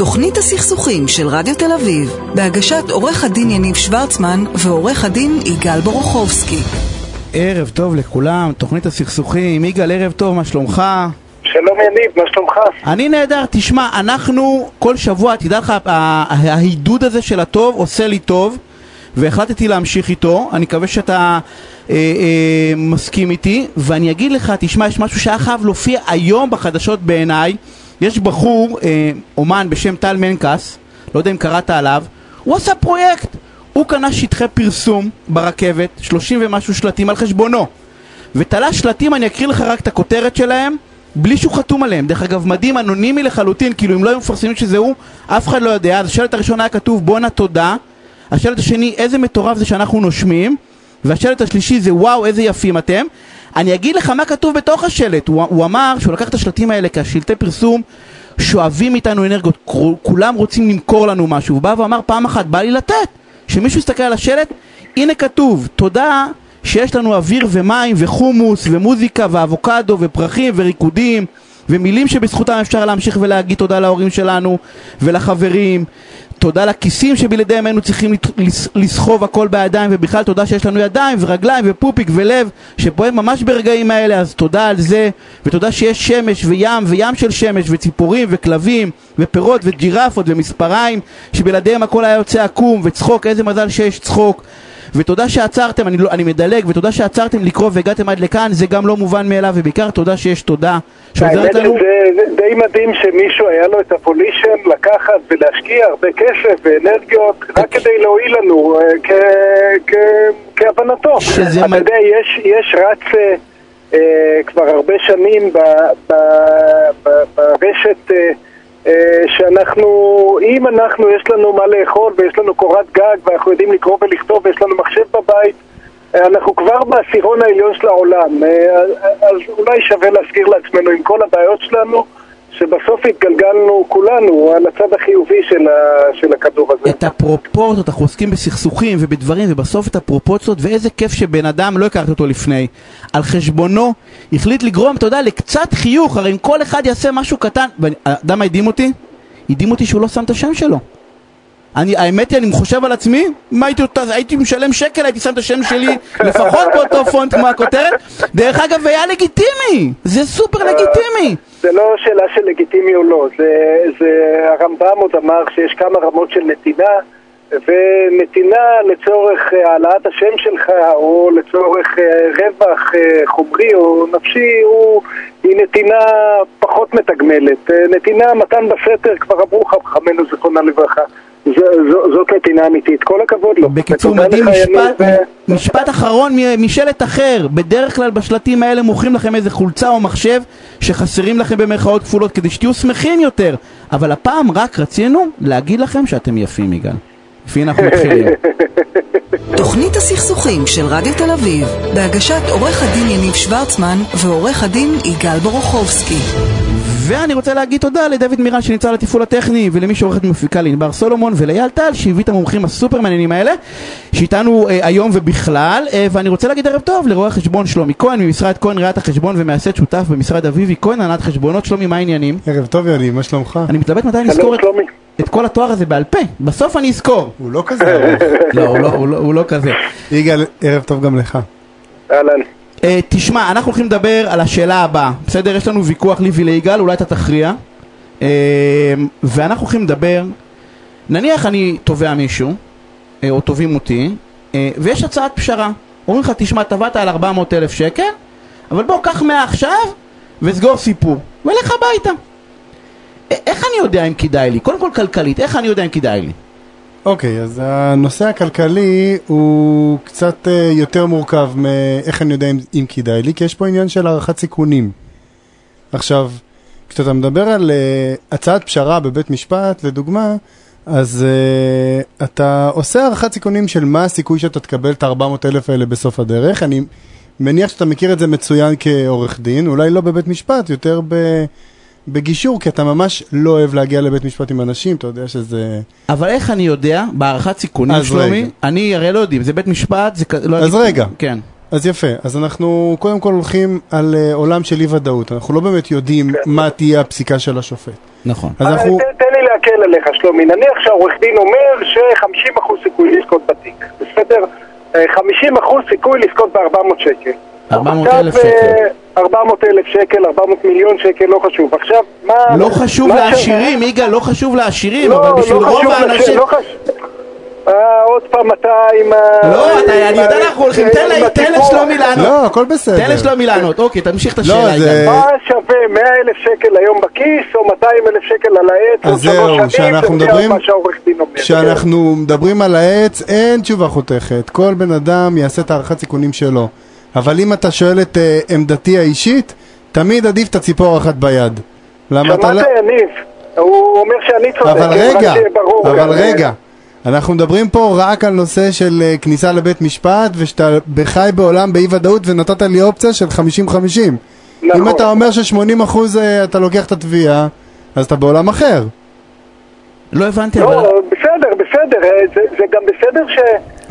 תוכנית הסכסוכים של רדיו תל אביב, בהגשת עורך הדין יניב שוורצמן ועורך הדין יגאל בורוכובסקי. ערב טוב לכולם, תוכנית הסכסוכים. יגאל, ערב טוב, מה שלומך? שלום יניב, מה שלומך? אני נהדר, תשמע, אנחנו כל שבוע, תדע לך, ההידוד הזה של הטוב עושה לי טוב, והחלטתי להמשיך איתו, אני מקווה שאתה אה, אה, מסכים איתי, ואני אגיד לך, תשמע, יש משהו שהיה חייב להופיע היום בחדשות בעיניי, יש בחור, אה, אומן בשם טל מנקס, לא יודע אם קראת עליו, הוא עשה פרויקט, הוא קנה שטחי פרסום ברכבת, 30 ומשהו שלטים על חשבונו, ותלה שלטים, אני אקריא לך רק את הכותרת שלהם, בלי שהוא חתום עליהם. דרך אגב, מדהים, אנונימי לחלוטין, כאילו אם לא היו מפרסמים שזה הוא, אף אחד לא יודע. אז השלט הראשון היה כתוב בואנה תודה, השלט השני, איזה מטורף זה שאנחנו נושמים, והשלט השלישי זה וואו, איזה יפים אתם. אני אגיד לך מה כתוב בתוך השלט. הוא, הוא אמר שהוא לקח את השלטים האלה כשלטי פרסום שואבים איתנו אנרגיות, כולם רוצים למכור לנו משהו. הוא בא ואמר פעם אחת, בא לי לתת. שמישהו יסתכל על השלט, הנה כתוב, תודה שיש לנו אוויר ומים וחומוס ומוזיקה ואבוקדו ופרחים וריקודים ומילים שבזכותם אפשר להמשיך ולהגיד תודה להורים שלנו ולחברים תודה לכיסים שבלעדיהם היינו צריכים לסחוב הכל בידיים ובכלל תודה שיש לנו ידיים ורגליים ופופיק ולב שפועל ממש ברגעים האלה אז תודה על זה ותודה שיש שמש וים וים של שמש וציפורים וכלבים ופירות וג'ירפות ומספריים שבלעדיהם הכל היה יוצא עקום וצחוק איזה מזל שיש צחוק ותודה שעצרתם, אני, לא, אני מדלג, ותודה שעצרתם לקרוא והגעתם עד לכאן, זה גם לא מובן מאליו, ובעיקר תודה שיש תודה שעוזרת לנו. זה די מדהים שמישהו היה לו את הפולישן לקחת ולהשקיע הרבה כסף ואנרגיות רק כדי להועיל לנו, אה, כהבנתו. אתה מד... יודע, יש, יש רץ... אה, כבר הרבה שנים ברשת אה, שאנחנו, אם אנחנו, יש לנו מה לאכול ויש לנו קורת גג ואנחנו יודעים לקרוא ולכתוב ויש לנו מחשב בבית, אה, אנחנו כבר בעשירון העליון של העולם. אה, אז אולי שווה להזכיר לעצמנו עם כל הבעיות שלנו, שבסוף התגלגלנו כולנו על הצד החיובי של, ה, של הכדור הזה. את הפרופורציות, אנחנו עוסקים בסכסוכים ובדברים, ובסוף את הפרופורציות, ואיזה כיף שבן אדם, לא הכרתי אותו לפני, על חשבונו, החליט לגרום, אתה יודע, לקצת חיוך, הרי אם כל אחד יעשה משהו קטן, אתה יודע מה הדהים אותי? הדהים אותי שהוא לא שם את השם שלו. אני, האמת היא, אני חושב על עצמי, מה הייתי, הייתי משלם שקל, הייתי שם את השם שלי לפחות באותו פונט כמו הכותרת. דרך אגב, היה לגיטימי, זה סופר לגיטימי. זה לא שאלה של לגיטימי או לא, זה, זה הרמב"ם עוד אמר שיש כמה רמות של נתינה, ונתינה לצורך העלאת השם שלך, או לצורך אה, רווח אה, חומרי או נפשי, הוא, היא נתינה פחות מתגמלת. אה, נתינה, מתן בסתר, כבר אמרו חכמינו זיכרונה לברכה. זאת נתינה אמיתית, כל הכבוד לו. בקיצור, מדהים, משפט, ו... משפט אחרון משלט אחר, בדרך כלל בשלטים האלה מוכרים לכם איזה חולצה או מחשב שחסרים לכם במרכאות כפולות כדי שתהיו שמחים יותר, אבל הפעם רק רצינו להגיד לכם שאתם יפים יגאל. לפי אנחנו מתחילים. תוכנית הסכסוכים של רדיו תל אביב, בהגשת עורך הדין יניב שוורצמן ועורך הדין יגאל בורוכובסקי. ואני רוצה להגיד תודה לדוד מירן שנמצא על התפעול הטכני ולמי שעורכת מפיקה לענבר סולומון ולאייל טל שהביא את המומחים הסופר מעניינים האלה שאיתנו אה, היום ובכלל אה, ואני רוצה להגיד ערב טוב לרואה החשבון שלומי כהן ממשרד כהן ראיית החשבון ומייסד שותף במשרד אביבי כהן הנהלת חשבונות שלומי מה העניינים? ערב טוב יוני מה שלומך? אני מתלבט מתי אני אזכור את... את כל התואר הזה בעל פה, בסוף אני אזכור. הוא לא כזה. לא, הוא לא, הוא לא, הוא לא כזה. יגאל, ערב טוב גם לך. אהלן. Uh, תשמע, אנחנו הולכים לדבר על השאלה הבאה, בסדר? יש לנו ויכוח לי וליגאל, אולי אתה תכריע. Uh, ואנחנו הולכים לדבר, נניח אני תובע מישהו, uh, או תובעים אותי, uh, ויש הצעת פשרה. אומרים לך, תשמע, תבעת על 400 אלף שקל, אבל בוא, קח מעכשיו וסגור סיפור, ולך הביתה. איך אני יודע אם כדאי לי? קודם כל כלכלית, איך אני יודע אם כדאי לי? אוקיי, okay, אז הנושא הכלכלי הוא קצת uh, יותר מורכב מאיך אני יודע אם, אם כדאי לי, כי יש פה עניין של הערכת סיכונים. עכשיו, כשאתה מדבר על uh, הצעת פשרה בבית משפט, לדוגמה, אז uh, אתה עושה הערכת סיכונים של מה הסיכוי שאתה תקבל את ה-400 אלף האלה בסוף הדרך. אני מניח שאתה מכיר את זה מצוין כעורך דין, אולי לא בבית משפט, יותר ב... בגישור, כי אתה ממש לא אוהב להגיע לבית משפט עם אנשים, אתה יודע שזה... אבל איך אני יודע, בהערכת סיכונים, שלומי, אני הרי לא יודעים, זה בית משפט, זה... לא אז אני... רגע, כן. אז יפה, אז אנחנו קודם כל הולכים על אה, עולם של אי ודאות, אנחנו לא באמת יודעים מה תהיה הפסיקה של השופט. נכון. אז אה, אנחנו, תן- תן לי להקל עליך, שלומי. נניח שהעורך דין אומר ש-50% סיכוי לזכות בתיק, בסדר? אה, 50% סיכוי לזכות ב-400 שקל. 400,000 עכשיו, שקל. אה, 400 אלף שקל, 400 מיליון שקל, לא חשוב. עכשיו, מה... לא חשוב מה ש- לעשירים, יגאל, לא חשוב לעשירים, לא, אבל בשביל לא רוב האנשים... לא חשוב. אה, עוד פעם אתה עם ה... לא, אתה- אני יודע אנחנו הולכים, תן. לשלומי לענות. לא, הכל בסדר. תן לשלומי לענות, אוקיי, תמשיך את לא, השאלה, יגאל. מה שווה 100 אלף שקל היום בכיס, או 200 אלף שקל על העץ, זהו, שלוש שנים, זה מה שהעורך דין אומר. כשאנחנו מדברים על העץ, אין תשובה חותכת. כל בן אדם יעשה את הערכת סיכונים שלו. אבל אם אתה שואל את אה, עמדתי האישית, תמיד עדיף את הציפור האחת ביד. למה אתה לא... שמעת יניב, הוא אומר שאני צודק, אבל רגע, אבל גם, רגע. אנחנו מדברים פה רק על נושא של אה, כניסה לבית משפט, ושאתה בחי בעולם באי ודאות ונתת לי אופציה של 50-50. נכון. אם אתה אומר ש-80% אתה לוקח את התביעה, אז אתה בעולם אחר. לא הבנתי, אבל... לא, בסדר, אה, זה, זה גם בסדר ש...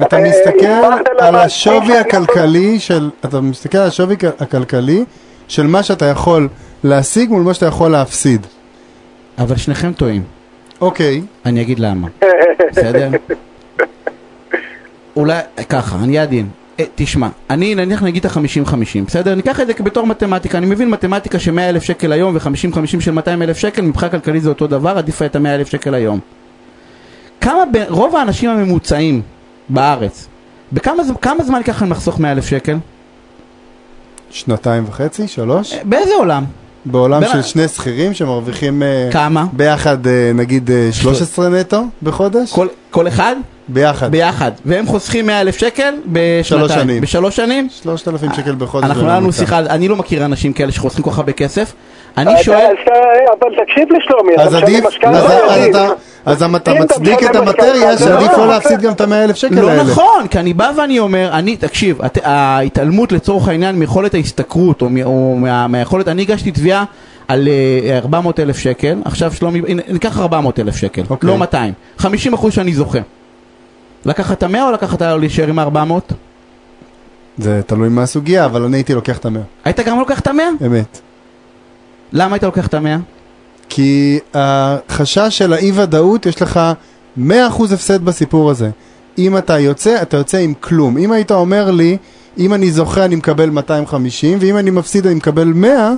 אתה אה, מסתכל הסברת על למעסיק השווי הכלכלי של, אתה מסתכל על השווי הכלכלי של מה שאתה יכול להשיג מול מה שאתה יכול להפסיד. אבל שניכם טועים. אוקיי, אני אגיד למה. בסדר? אולי, ככה, אני עדין. אה, תשמע, אני נניח נגיד את ה-50-50, בסדר? ניקח את זה בתור מתמטיקה, אני מבין מתמטיקה ש-100 אלף שקל היום ו-50-50 של 200 אלף שקל, מבחינה כלכלית זה אותו דבר, עדיף את ה-100 אלף שקל היום. כמה, ב- רוב האנשים הממוצעים בארץ, בכמה כמה זמן ייקח להם לחסוך 100 אלף שקל? שנתיים וחצי, שלוש? אה, באיזה עולם? בעולם של שני שכירים שמרוויחים אה, כמה? ביחד אה, נגיד אה, 13 נטו בחודש? כל, כל אחד? ביחד. ביחד. והם חוסכים 100 אלף שקל בשנתיים. שלוש שנים. בשלוש שנים? 3,000 שקל בחודש. אנחנו היה לנו בממוצע. שיחה, אני לא מכיר אנשים כאלה שחוסכים כל כך הרבה כסף. אני שואל, אבל תקשיב לשלומי, אז אתה עדיף, משלם משכנתה, אז-. אתה- אז אם אתה מצדיק את המטריה שעדיף לא, לא להפסיד גם את ה-100 אלף שקל לא האלה. נכון, כי אני בא ואני אומר, אני, תקשיב, הת- ההתעלמות לצורך העניין מיכולת ההשתכרות, או, מ- או מה- מהיכולת, אני הגשתי תביעה על אה, 400 אלף שקל, עכשיו שלומי, הנה, ניקח 400 אלף שקל, אוקיי. לא 200, 50 אחוז שאני זוכה. לקחת את ה-100 או לקחת או להישאר עם ה-400? זה תלוי מה הסוגיה, אבל אני הייתי לוקח את ה-100. היית גם לוקח את ה-100? אמת. למה היית לוקח את ה-100? כי החשש של האי ודאות, יש לך 100% הפסד בסיפור הזה. אם אתה יוצא, אתה יוצא עם כלום. אם היית אומר לי, אם אני זוכה אני מקבל 250, ואם אני מפסיד אני מקבל 100,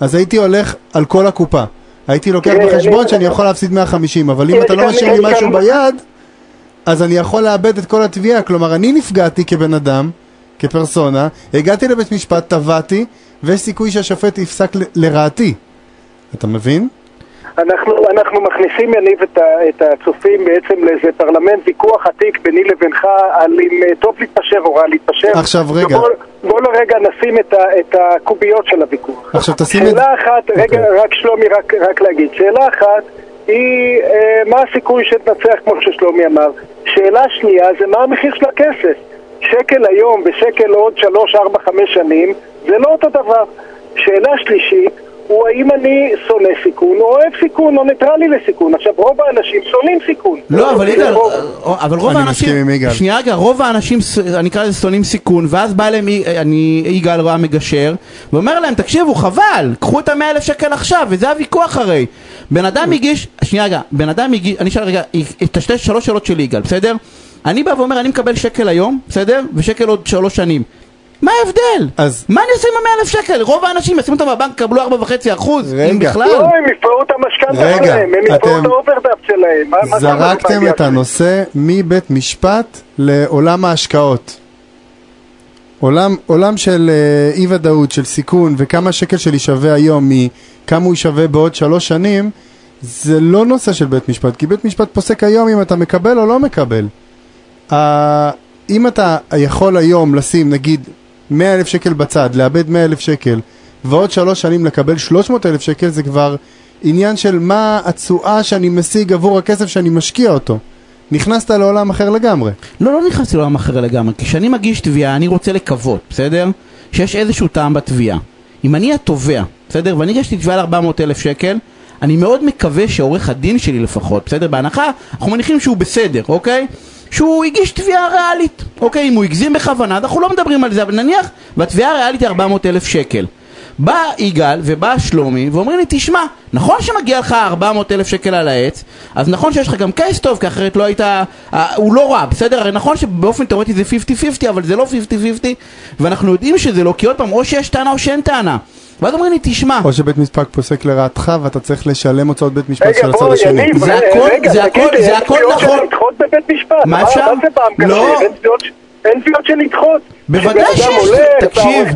אז הייתי הולך על כל הקופה. הייתי לוקח תראה, בחשבון אני- שאני יכול להפסיד 150, אבל אם יש אתה לא משאיר לי משהו ביד, אז אני יכול לאבד את כל התביעה. כלומר, אני נפגעתי כבן אדם, כפרסונה, הגעתי לבית משפט, תבעתי, ויש סיכוי שהשופט יפסק ל- לרעתי. אתה מבין? אנחנו, אנחנו מכניסים, יניב, את, ה, את הצופים בעצם לאיזה פרלמנט ויכוח עתיק ביני לבינך על אם אה, טוב להתפשר או רע להתפשר. עכשיו, רגע. ובוא, בוא לרגע נשים את, ה, את הקוביות של הוויכוח. עכשיו תשים את... שאלה אחת, רגע, אוקיי. רק שלומי, רק, רק להגיד. שאלה אחת היא אה, מה הסיכוי שתנצח כמו ששלומי אמר. שאלה שנייה זה מה המחיר של הכסף. שקל היום ושקל עוד שלוש, ארבע, חמש שנים זה לא אותו דבר. שאלה שלישית הוא האם אני שונא סיכון או אוהב סיכון או ניטרלי לסיכון. עכשיו רוב האנשים שונאים סיכון. לא, אבל יגאל, רוב- אבל רוב אני האנשים, מסכים עם יגאל. שנייה רגע, רוב האנשים, אני אקרא לזה שונאים סיכון, ואז בא אליהם, אני, יגאל רע מגשר, ואומר להם, תקשיבו, חבל, קחו את המאה אלף שקל עכשיו, וזה הוויכוח הרי. בן אדם הגיש, שנייה רגע, בן אדם הגיש, אני אשאל רגע, את השתי שלוש שאלות של יגאל, בסדר? אני בא ואומר, אני מקבל שקל היום, בסדר? ושקל עוד שלוש שנים. מה ההבדל? אז- מה אני עושה עם המאה אלף שקל? רוב האנשים ישימו אותם בבנק, יקבלו ארבע וחצי אחוז, אם. בכלל. לא, הם יפרעו את המשכנתה שלהם, הם יפרעו אתם- את האוברדראפט שלהם. זרקתם את הנושא מבית משפט לעולם ההשקעות. עולם, עולם של אה, אי ודאות, של סיכון, וכמה שקל שלי שווה היום מכמה הוא שווה בעוד שלוש שנים, זה לא נושא של בית משפט, כי בית משפט פוסק היום אם אתה מקבל או לא מקבל. אה, אם אתה יכול היום לשים נגיד 100 אלף שקל בצד, לאבד 100 אלף שקל, ועוד שלוש שנים לקבל 300 אלף שקל, זה כבר עניין של מה התשואה שאני משיג עבור הכסף שאני משקיע אותו. נכנסת לעולם אחר לגמרי. לא, לא נכנסתי לעולם אחר לגמרי, כשאני מגיש תביעה אני רוצה לקוות, בסדר? שיש איזשהו טעם בתביעה. אם אני התובע, בסדר? ואני הגשתי תביעה ל-400 אלף שקל, אני מאוד מקווה שעורך הדין שלי לפחות, בסדר? בהנחה, אנחנו מניחים שהוא בסדר, אוקיי? שהוא הגיש תביעה ריאלית. אוקיי, אם הוא הגזים בכוונה, אנחנו לא מדברים על זה, אבל נניח, והתביעה הריאלית היא 400 אלף שקל. בא יגאל ובא שלומי ואומרים לי, תשמע, נכון שמגיע לך 400 אלף שקל על העץ, אז נכון שיש לך גם קייס טוב, כי אחרת לא היית... אה, הוא לא רע, בסדר? הרי נכון שבאופן תיאורטי זה 50-50, אבל זה לא 50-50, ואנחנו יודעים שזה לא, כי עוד פעם, או שיש טענה או שאין טענה. ואז אומרים לי, תשמע, או שבית משפט פוסק לרעתך ואתה צריך לשלם הוצאות בית משפט של הצד השני. זה רגע, הכל- זה הכל- זה אין הכל נכון. מה אפשר? מה זה פעם כזה? לא. אין תביעות שנדחות. בוודאי שיש, תקשיב.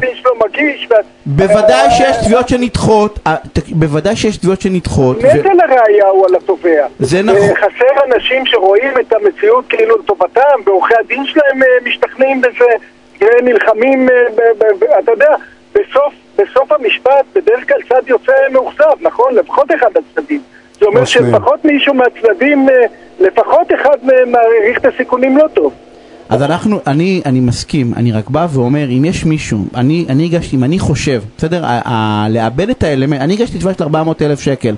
בוודאי שיש אה, תביעות שנדחות, אה, בוודאי שיש תביעות שנדחות, ו- נטל הראייה הוא על התובע. זה נכון. אה, חסר אנשים שרואים את המציאות כאילו לטובתם, ועורכי הדין שלהם אה, משתכנעים בזה, ונלחמים, אה, אתה יודע, בסוף, בסוף המשפט בדרך כלל צד יוצא מאוכזב, נכון? לפחות אחד הצדדים. זה אומר. שלפחות מישהו מהצדדים, אה, לפחות אחד מהם מעריך את הסיכונים לא טוב. אז אנחנו, אני, אני מסכים, אני רק בא ואומר, אם יש מישהו, אני, אני הגשתי, אם אני חושב, בסדר, ה- ה- לאבד את האלמנט, אני הגשתי תביעה של 400 אלף שקל,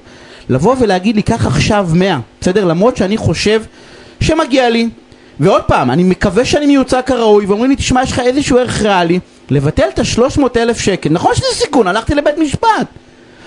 לבוא ולהגיד לי, קח עכשיו 100, בסדר, למרות שאני חושב שמגיע לי, ועוד פעם, אני מקווה שאני מיוצג כראוי, ואומרים לי, תשמע, יש לך איזשהו ערך ריאלי, לבטל את ה-300 אלף שקל, נכון שזה סיכון, הלכתי לבית משפט.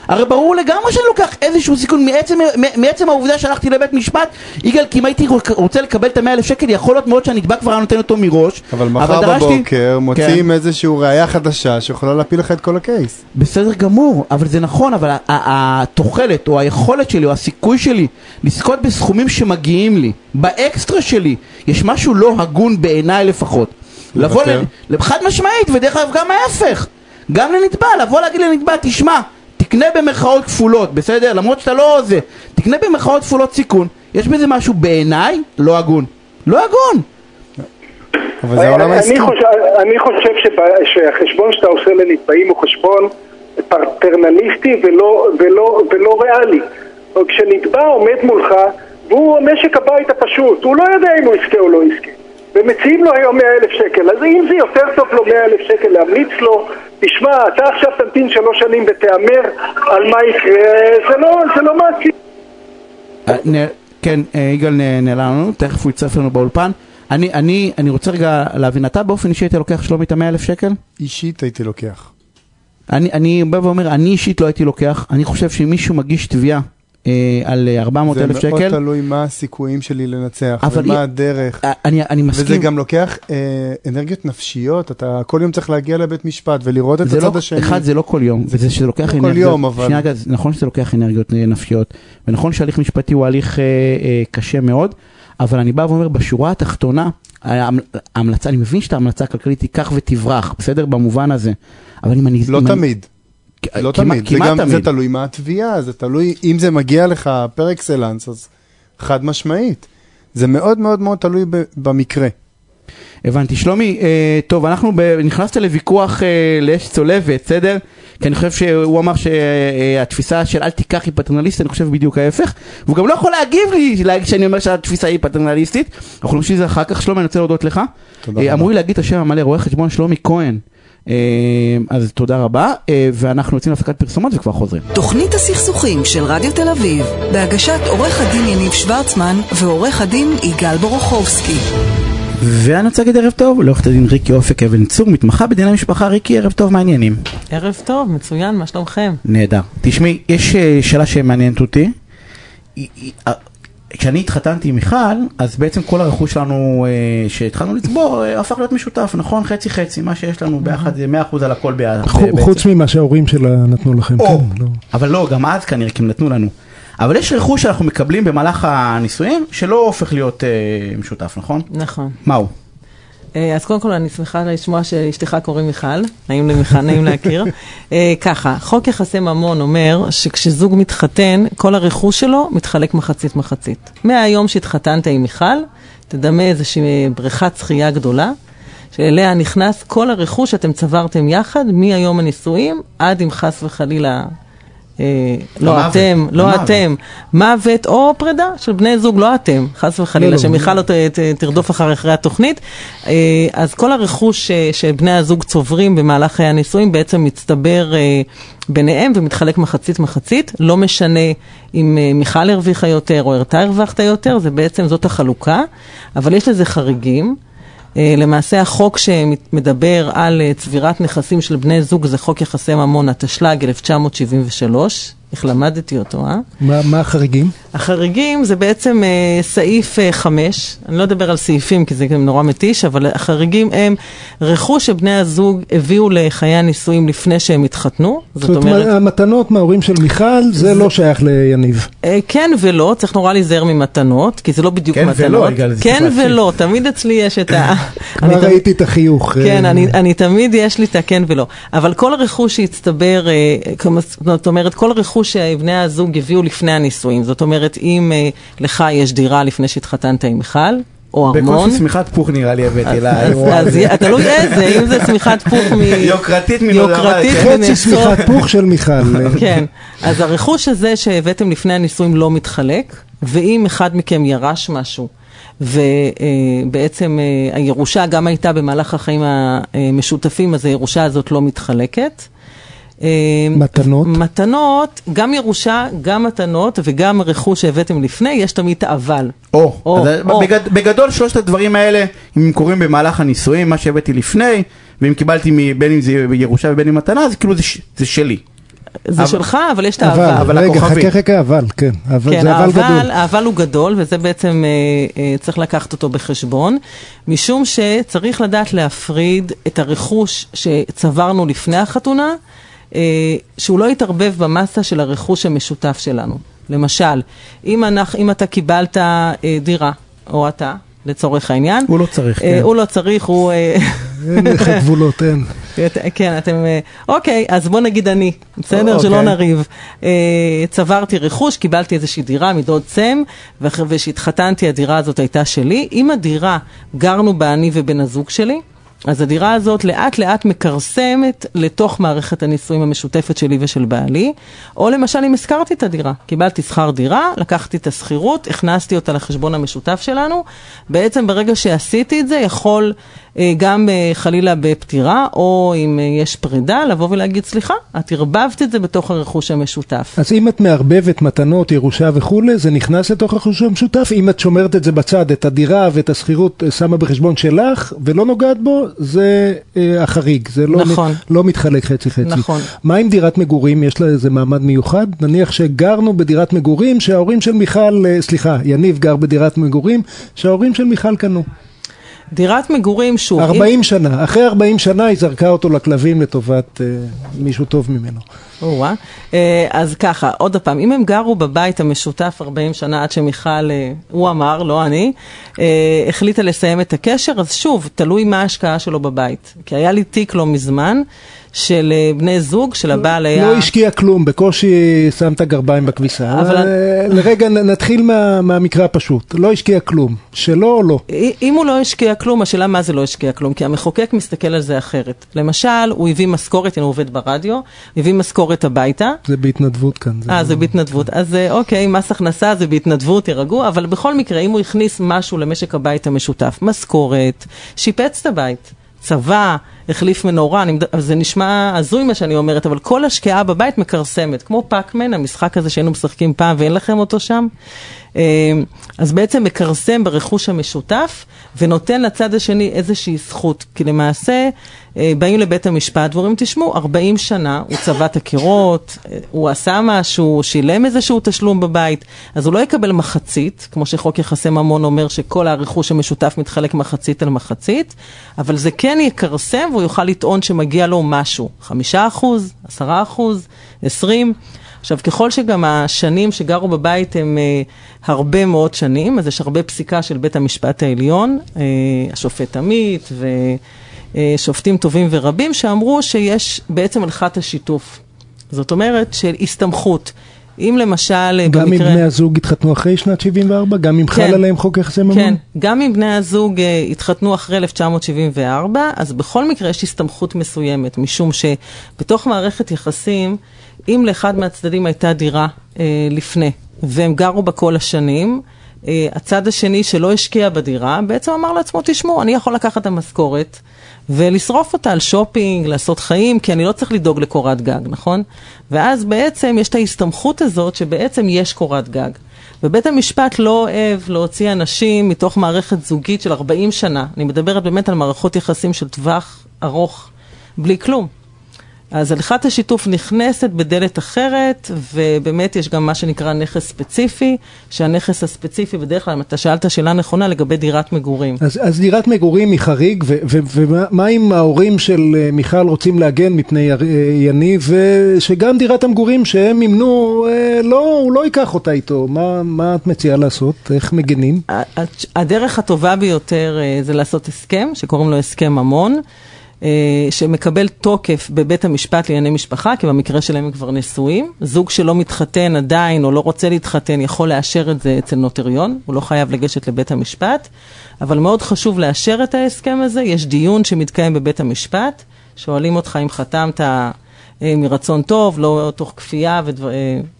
הרי ברור לגמרי שאני לוקח איזשהו סיכון מעצם, מעצם העובדה שהלכתי לבית משפט יגאל, כי אם הייתי רוצה לקבל את המאה אלף שקל יכול להיות מאוד שהנתבע כבר היה נותן אותו מראש אבל מחר דרשתי- בבוקר מוצאים איזשהו ראייה חדשה שיכולה להפיל לך את כל הקייס. בסדר גמור, אבל זה נכון, אבל התוחלת או היכולת שלי או הסיכוי שלי לזכות בסכומים שמגיעים לי, באקסטרה שלי, יש משהו לא הגון בעיניי לפחות. לבוא? ל- חד משמעית, ודרך אגב גם ההפך, גם לנתבע, לבוא להגיד לנתבע, תשמע, תקנה במרכאות כפולות, בסדר? למרות שאתה לא זה, תקנה במרכאות כפולות סיכון, יש בזה משהו בעיניי לא הגון. לא הגון. אבל זה העולם אני העסקי. חושב, אני חושב שבא- שהחשבון שאתה עושה לנתבעים הוא חשבון פרטרנליסטי ולא, ולא, ולא ריאלי. כשנתבע עומד מולך והוא משק הבית הפשוט, הוא לא יודע אם הוא יזכה או לא יזכה. ומציעים לו היום 100 אלף שקל, אז אם זה יותר טוב לו 100 אלף שקל להמליץ לו, תשמע, אתה עכשיו תמתין שלוש שנים ותהמר על מה יקרה, זה לא, זה לא מעשי. אה, כן, אה, יגאל נעלם לנו, תכף הוא יצטרף לנו באולפן. אני, אני, אני רוצה רגע להבין, אתה באופן אישי היית לוקח שלומי את המאה אלף שקל? אישית הייתי לוקח. אני, אני בא ואומר, אני אישית לא הייתי לוקח, אני חושב שאם מישהו מגיש תביעה אה, על אה, 400 זה אלף מאוד שקל, תלוי מה הסיכויים שלי לנצח, ומה הדרך. אה, אני, אני מסכים, וזה גם לוקח אה, אנרגיות נפשיות, אתה כל יום צריך להגיע לבית משפט ולראות את זה הצד לא, השני. אחד זה לא כל יום, וזה שזה לוקח לא כל אנרגיות, יום, אבל- שנייה, זה נכון שזה לוקח אנרגיות אה, נפשיות, ונכון שהליך משפטי הוא הליך אה, אה, קשה מאוד, אבל אני בא ואומר, בשורה התחתונה, ההמ- ההמלצה, אני מבין שאת ההמלצה הכלכלית תיקח ותברח, בסדר? במובן הזה, אבל אם אני... לא אם אני- תמיד. כ- לא תמיד, זה גם, זה. תלוי מה התביעה, זה תלוי, אם זה מגיע לך פר אקסלנס, אז חד משמעית. זה מאוד מאוד מאוד תלוי ב- במקרה. הבנתי. שלומי, אה, טוב, אנחנו ב... נכנסת לוויכוח אה, לאש צולבת, בסדר? כי אני חושב שהוא אמר שהתפיסה של אל תיקח היא פטרנליסטית, אני חושב בדיוק ההפך. והוא גם לא יכול להגיב לי להגיד שאני אומר שהתפיסה היא פטרנליסטית. אנחנו נמשיך את זה אחר כך. שלומי, אני רוצה להודות לך. תודה אה, רבה. אמרו לי להגיד את השם המלא, רואה חשבון שלומי כהן. אה, אז תודה רבה, אה, ואנחנו יוצאים להפסקת פרסומות וכבר חוזרים. תוכנית הסכסוכים של רדיו תל אביב, בהגשת עורך הדין יניב שוורצמן ועורך הדין יגאל בורוכובסקי. ואני רוצה להגיד ערב טוב לעורכת הדין ריקי אופק אבן צור, מתמחה בדיני משפחה. ריקי, ערב טוב, מה העניינים? ערב טוב, מצוין, מה שלומכם? נהדר. תשמעי, יש אה, שאלה שמעניינת אותי. כשאני התחתנתי עם מיכל, אז בעצם כל הרכוש שלנו אה, שהתחלנו לצבור אה, הפך להיות משותף, נכון? חצי חצי, מה שיש לנו ביחד זה 100% על הכל ביחד. בעצם. חוץ ממה שההורים שלה נתנו לכם, או, כן, לא. אבל לא, גם אז כנראה, כי הם נתנו לנו. אבל יש רכוש שאנחנו מקבלים במהלך הנישואים, שלא הופך להיות אה, משותף, נכון? נכון. מהו? אה, אז קודם כל אני שמחה לשמוע שאשתך קוראים מיכל, נעים למיכל, נעים להכיר. אה, ככה, חוק יחסי ממון אומר שכשזוג מתחתן, כל הרכוש שלו מתחלק מחצית מחצית. מהיום שהתחתנת עם מיכל, תדמה איזושהי בריכת שחייה גדולה, שאליה נכנס כל הרכוש שאתם צברתם יחד, מהיום הנישואים עד אם חס וחלילה לא המוות, אתם, לא. אתם, מוות או פרידה של בני זוג, לא אתם, חס לא, וחלילה, לא. שמיכל לא ת- ת- תרדוף אחרי אחרי התוכנית. אה, אז כל הרכוש ש- שבני הזוג צוברים במהלך חיי הנישואים בעצם מצטבר אה, ביניהם ומתחלק מחצית מחצית, לא משנה אם אה, מיכל הרוויחה יותר או אתה הרווחת יותר, זה בעצם זאת החלוקה, אבל יש לזה חריגים. אה, למעשה החוק שמדבר על אה, צבירת נכסים של בני זוג זה חוק יחסי ממון, התשל"ג 1973, איך למדתי אותו, אה? מה מה החריגים? החריגים זה בעצם אה, סעיף 5, אני לא אדבר על סעיפים כי זה גם נורא מתיש, אבל החריגים הם רכוש שבני הזוג הביאו לחיי הנישואים לפני שהם התחתנו, זאת זאת אומרת, אומרת, המתנות מההורים של מיכל, זה לא שייך ליניב. אה, כן ולא, צריך נורא להיזהר ממתנות, כי זה לא בדיוק כן מתנות. ולא, זה צריך כן. ולא, תמיד אצלי יש את ה... אני כבר ראיתי את החיוך. כן, אה, אני, אני תמיד יש לי את הכן ולא. אבל כל הרכוש שהצטבר, אה, זאת אומרת, כל רכוש שבני הזוג הביאו לפני הנישואים, זאת אומרת, אם אה, לך יש דירה לפני שהתחתנת עם מיכל, או ארמון, בקושי שמיכת פוך נראה לי הבאתי אז- לאירוע אז הזה. תלוי איזה, אם זה צמיחת פוך מ... יוקרתית מלא דבר, יוקרתית כן. חצי שמיכת פוך של מיכל. אה, כן, אז הרכוש הזה שהבאתם לפני הנישואים לא מתחלק, ואם אחד מכם ירש משהו, ובעצם אה, הירושה גם הייתה במהלך החיים המשותפים, אז הירושה הזאת לא מתחלקת. אה, מתנות? מתנות, גם ירושה, גם מתנות וגם רכוש שהבאתם לפני, יש תמיד את האבל. או, או, או. בגד- בגדול שלושת הדברים האלה, אם הם קורים במהלך הנישואים, מה שהבאתי לפני, ואם קיבלתי בין אם זה ירושה ובין אם מתנה, אז כאילו זה זה שלי. זה אבל- שלך, אבל יש את אבל, האבל. אבל רגע, הכוכבי. חכה חכה, אבל, כן. אבל כן, זה אבל גדול. האבל הוא גדול, וזה בעצם אה, אה, צריך לקחת אותו בחשבון, משום שצריך לדעת להפריד את הרכוש שצברנו לפני החתונה, שהוא לא יתערבב במסה של הרכוש המשותף שלנו. למשל, אם, אנחנו, אם אתה קיבלת אה, דירה, או אתה, לצורך העניין, הוא לא צריך, אה, כן. הוא לא צריך, הוא... אה, אין לך גבולות, אין. כן, אתם... אה, אוקיי, אז בוא נגיד אני, בסדר? אוקיי. שלא נריב. אה, צברתי רכוש, קיבלתי איזושהי דירה מדוד סם, וכשהתחתנתי הדירה הזאת הייתה שלי. אם הדירה, גרנו בה אני ובן הזוג שלי, אז הדירה הזאת לאט לאט מכרסמת לתוך מערכת הנישואים המשותפת שלי ושל בעלי, או למשל אם השכרתי את הדירה, קיבלתי שכר דירה, לקחתי את השכירות, הכנסתי אותה לחשבון המשותף שלנו, בעצם ברגע שעשיתי את זה יכול גם אה, חלילה בפטירה, או אם אה, יש פרידה, לבוא ולהגיד סליחה, את ערבבת את זה בתוך הרכוש המשותף. אז אם את מערבבת מתנות, ירושה וכולי, זה נכנס לתוך הרכוש המשותף. אם את שומרת את זה בצד, את הדירה ואת השכירות אה, שמה בחשבון שלך ולא נוגעת בו, זה אה, החריג. זה לא, נכון. מ- לא מתחלק חצי-חצי. נכון. מה עם דירת מגורים? יש לה איזה מעמד מיוחד? נניח שגרנו בדירת מגורים שההורים של מיכל, אה, סליחה, יניב גר בדירת מגורים שההורים של מיכל קנו. דירת מגורים, שוב, אם- 40 שנה. אחרי 40 שנה היא זרקה אותו לכלבים לטובת אה, מישהו טוב ממנו. או-אה. אה, אז ככה, עוד פעם, אם הם גרו בבית המשותף 40 שנה עד שמיכל, אה, הוא אמר, לא אני, אה, החליטה לסיים את הקשר, אז שוב, תלוי מה ההשקעה שלו בבית. כי היה לי תיק לא מזמן של אה, בני זוג, של הבעל היה... לא השקיע כלום, בקושי שם את הגרביים בכביסה. אבל- אבל לרגע נתחיל מה- מהמקרה הפשוט. לא השקיע כלום. שלא או לא? אם הוא לא השקיע כלום, השאלה מה זה לא השקיע כלום, כי המחוקק מסתכל על זה אחרת. למשל, הוא הביא משכורת, הנה הוא עובד ברדיו, הביא משכורת הביתה, זה בהתנדבות כאן. אה, לא- זה בהתנדבות. אז אה, אוקיי, מס הכנסה זה בהתנדבות, תירגעו, אבל בכל מקרה, אם הוא הכניס משהו למשק הבית המשותף, משכורת, שיפץ את הבית, צבא, החליף מנורה, אני, זה נשמע הזוי מה שאני אומרת, אבל כל השקעה בבית מכרסמת, כמו פאקמן, המשחק הזה שהיינו משחקים פעם ואין לכם אותו שם. אה, אז בעצם מכרסם ברכוש המשותף ונותן לצד השני איזושהי זכות, כי למעשה אה, באים לבית המשפט ואומרים, תשמעו, 40 שנה הוא צבע את הקירות, אה, הוא עשה משהו, הוא שילם איזשהו תשלום בבית, אז הוא לא יקבל מחצית, כמו שחוק יחסי ממון אומר שכל הרכוש המשותף מתחלק מחצית על מחצית, אבל זה כן יכרסם והוא יוכל לטעון שמגיע לו משהו, 5 אחוז, 10 אחוז, 20. עכשיו, ככל שגם השנים שגרו בבית הם אה, הרבה מאוד שנים, אז יש הרבה פסיקה של בית המשפט העליון, אה, השופט עמית ושופטים טובים ורבים, שאמרו שיש בעצם הלכת השיתוף. זאת אומרת של הסתמכות. אם למשל, אה, גם אם במקרה... בני הזוג התחתנו אחרי שנת 74? גם אם כן. חל עליהם חוק יחסי ממון? כן, גם אם בני הזוג אה, התחתנו אחרי 1974, אז בכל מקרה יש הסתמכות מסוימת, משום שבתוך מערכת יחסים, אם לאחד מהצדדים הייתה דירה אה, לפני, והם גרו בה כל השנים, אה, הצד השני שלא השקיע בדירה, בעצם אמר לעצמו, תשמעו, אני יכול לקחת את המשכורת ולשרוף אותה על שופינג, לעשות חיים, כי אני לא צריך לדאוג לקורת גג, נכון? ואז בעצם יש את ההסתמכות הזאת שבעצם יש קורת גג. ובית המשפט לא אוהב להוציא אנשים מתוך מערכת זוגית של 40 שנה. אני מדברת באמת על מערכות יחסים של טווח ארוך, בלי כלום. אז הליכת השיתוף נכנסת בדלת אחרת, ובאמת יש גם מה שנקרא נכס ספציפי, שהנכס הספציפי בדרך כלל, אתה שאלת שאלה נכונה לגבי דירת מגורים. אז, אז דירת מגורים היא חריג, ומה אם ההורים של אה, מיכל רוצים להגן מפני אה, יניב, ושגם דירת המגורים שהם מימנו, אה, לא, הוא לא ייקח אותה איתו, מה, מה את מציעה לעשות? איך מגנים? הדרך הטובה ביותר זה לעשות הסכם, שקוראים לו הסכם ממון, שמקבל תוקף בבית המשפט לענייני משפחה, כי במקרה שלהם הם כבר נשואים. זוג שלא מתחתן עדיין או לא רוצה להתחתן יכול לאשר את זה אצל נוטריון, הוא לא חייב לגשת לבית המשפט, אבל מאוד חשוב לאשר את ההסכם הזה. יש דיון שמתקיים בבית המשפט, שואלים אותך אם חתמת אה, מרצון טוב, לא תוך כפייה,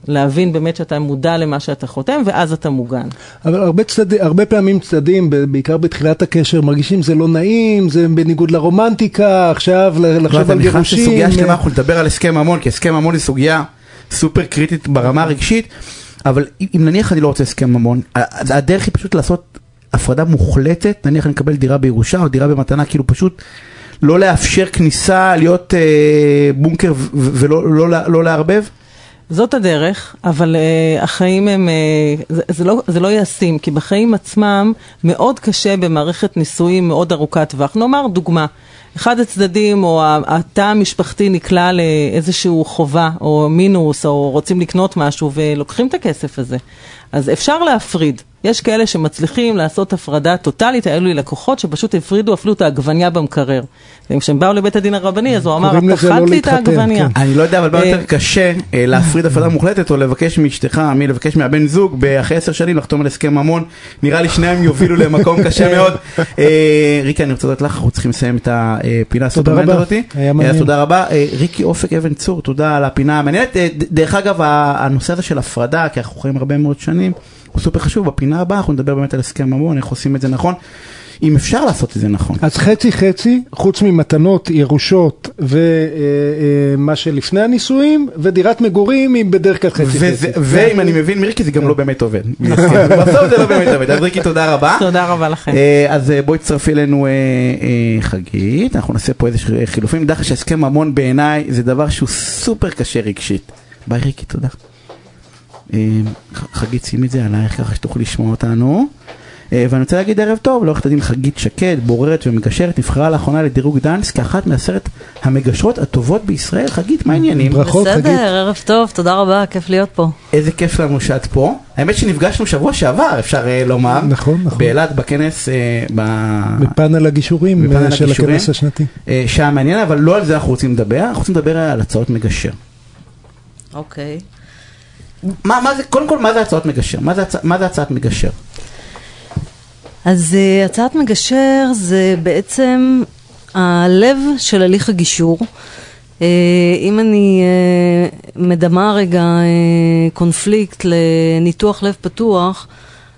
ולהבין באמת שאתה מודע למה שאתה חותם, ואז אתה מוגן. אבל הרבה, צד... הרבה פעמים צדדים, בעיקר בתחילת הקשר, מרגישים זה לא נעים, זה בניגוד לרומנטיקה, עכשיו ל- לא, לחשוב אתה על נכנס גירושים. לסוגיה שלמה, אה, אנחנו נדבר על הסכם ממון, כי הסכם ממון היא סוגיה סופר קריטית ברמה הרגשית, אבל אם נניח אני לא רוצה הסכם ממון, ה- הדרך היא פשוט לעשות הפרדה מוחלטת, נניח אני מקבל דירה בירושה או דירה במתנה, כאילו פשוט לא לאפשר כניסה, להיות אה, בונקר ולא לא, לא, לא לערבב. זאת הדרך, אבל uh, החיים הם, uh, זה, זה, לא, זה לא ישים, כי בחיים עצמם מאוד קשה במערכת נישואים מאוד ארוכת טווח. נאמר דוגמה, אחד הצדדים או התא המשפחתי נקלע לאיזשהו חובה או מינוס או רוצים לקנות משהו ולוקחים את הכסף הזה. אז אפשר להפריד. יש כאלה שמצליחים לעשות הפרדה טוטאלית, היו לי לקוחות שפשוט הפרידו אפילו את העגבניה במקרר. וכשהם באו לבית הדין הרבני, אז הוא אמר, את לזה לא אכלת לי את העגבניה. כן. אני לא יודע, אבל מה אה, יותר קשה אה, להפריד הפרדה מוחלטת או לבקש מאשתך, מי לבקש מהבן זוג, אחרי עשר שנים לחתום על הסכם ממון, נראה לי שניהם יובילו למקום קשה מאוד. אה, ריקי, אני רוצה לדעת לך, אנחנו צריכים לסיים את הפינה מעניין. אז תודה רבה. ריקי אופק אבן צור, תודה על הפינה המעניינת. דרך אגב, הנושא הזה של הפרדה, כי אנחנו חיים הרבה מאוד שנים, הוא סופר חשוב. בפינה הבאה אנחנו נדבר באמת על הסכם ממון, איך עושים את זה נכון. אם אפשר לעשות את זה נכון. אז חצי חצי, חוץ ממתנות, ירושות ומה שלפני הנישואים, ודירת מגורים היא בדרך כלל חצי וזה- חצי. ואם אני מבין מריקי זה גם לא באמת עובד. בסוף זה לא באמת עובד. אז ריקי תודה רבה. תודה רבה לכם. אה, אז אה, בואי תצטרפי אלינו אה, אה, חגית, אנחנו נעשה פה איזה חילופים. דרך שהסכם ממון בעיניי זה דבר שהוא סופר קשה רגשית. ביי ריקי, תודה. ח- חגית שימי את זה עלייך ככה שתוכלי לשמוע אותנו. אה, ואני רוצה להגיד ערב טוב לעורכת הדין חגית שקד, בוררת ומגשרת, נבחרה לאחרונה לדירוג דאנס כאחת מעשרת המגשרות הטובות בישראל. חגית, מה העניינים? ברכות, חגית. בסדר, ערב טוב, תודה רבה, כיף להיות פה. איזה כיף לנו שאת פה. האמת שנפגשנו שבוע שעבר, אפשר אה, לומר. נכון, נכון. באילת בכנס, אה, ב- בפאנל הגישורים של. הכנס השנתי. שהיה מעניין, אבל לא על זה אנחנו רוצים לדבר, אנחנו רוצים לדבר על הצעות מגשר. אוקיי. מה, מה זה, קודם כל, מה זה הצעות מגשר? מה זה, הצ... מה זה הצעת מגשר? אז uh, הצעת מגשר זה בעצם הלב של הליך הגישור. Uh, אם אני uh, מדמה רגע קונפליקט לניתוח לב פתוח,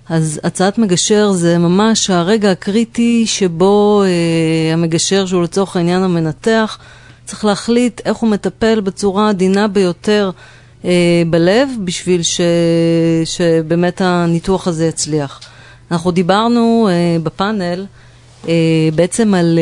אז הצעת מגשר זה ממש הרגע הקריטי שבו המגשר, שהוא לצורך העניין המנתח, צריך להחליט איך הוא מטפל בצורה העדינה ביותר בלב, בשביל ש... שבאמת הניתוח הזה יצליח. אנחנו דיברנו uh, בפאנל uh, בעצם על,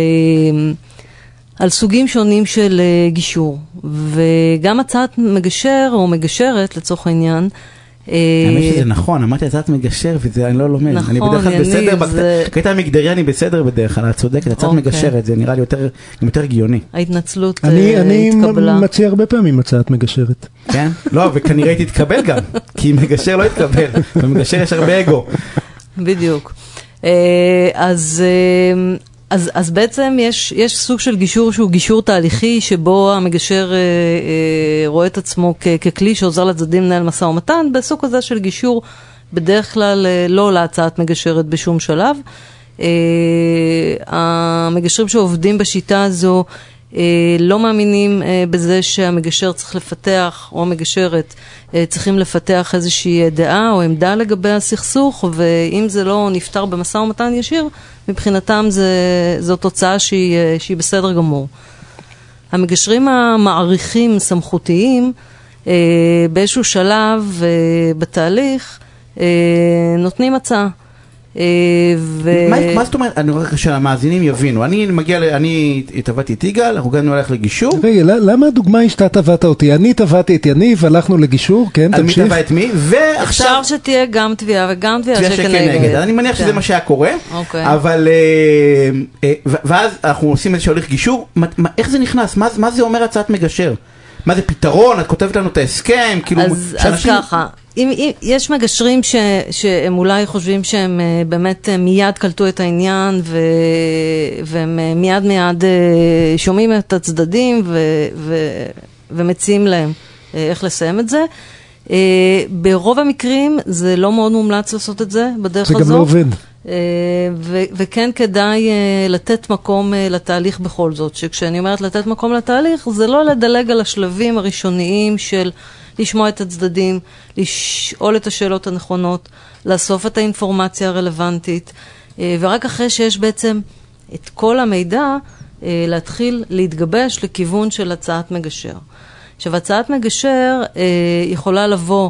על סוגים שונים של גישור, וגם הצעת מגשר או מגשרת לצורך העניין, אה, האמת שזה נכון, אמרתי הצעת מגשר וזה אני לא לומד. אני נכון, בדרך כלל בסדר, בקטע- המגדרי אני בסדר בדרך כלל, את צודקת, הצעת אוקיי. מגשרת, זה נראה לי יותר הגיוני, ההתנצלות אני אה, אני התקבלה. מציע הרבה פעמים הצעת מגשרת. כן? לא, וכנראה היא תתקבל גם, כי מגשר לא יתקבל, במגשר יש הרבה אגו. בדיוק. אה, אז, אה, אז, אז בעצם יש, יש סוג של גישור שהוא גישור תהליכי, שבו המגשר אה, אה, רואה את עצמו כ, ככלי שעוזר לצדדים לנהל משא ומתן, בסוג כזה של גישור, בדרך כלל אה, לא עולה הצעת מגשרת בשום שלב. אה, המגשרים שעובדים בשיטה הזו לא מאמינים אה, בזה שהמגשר צריך לפתח, או המגשרת אה, צריכים לפתח איזושהי דעה או עמדה לגבי הסכסוך, ואם זה לא נפתר במשא ומתן ישיר, מבחינתם זה, זו תוצאה שהיא, אה, שהיא בסדר גמור. המגשרים המעריכים סמכותיים אה, באיזשהו שלב אה, בתהליך אה, נותנים הצעה. אה, ו... מה, מה זאת אומרת, אני רואה שהמאזינים יבינו, אני מגיע, ל- אני תבעתי את יגאל, אנחנו הגענו ללכת לגישור, רגע, למה הדוגמה היא שאתה תבעת אותי? אני תבעתי את יניב, הלכנו לגישור, כן, על מי תמשיך. תבע את מי, ועכשיו אפשר שתהיה גם תביעה וגם תביעה שכנגד, אני מניח שזה כן. מה שהיה קורה, אוקיי. אבל, אה, אה, ואז אנחנו עושים איזשהו הליך גישור, איך זה נכנס, מה זה אומר הצעת מגשר? מה זה פתרון, את כותבת לנו את ההסכם, כאילו, אז, אז שאנשים- ככה, אם, אם, יש מגשרים ש, שהם אולי חושבים שהם אה, באמת אה, מיד קלטו את העניין ו, והם אה, מיד מיד שומעים את הצדדים ו, ו, ומציעים להם איך לסיים את זה. ברוב המקרים זה לא מאוד מומלץ לעשות את זה בדרך זה הזו. גם לא עובד. ו- וכן כדאי לתת מקום לתהליך בכל זאת, שכשאני אומרת לתת מקום לתהליך, זה לא לדלג על השלבים הראשוניים של לשמוע את הצדדים, לשאול את השאלות הנכונות, לאסוף את האינפורמציה הרלוונטית, אה, ורק אחרי שיש בעצם את כל המידע, אה, להתחיל להתגבש לכיוון של הצעת מגשר. עכשיו, הצעת מגשר אה, יכולה לבוא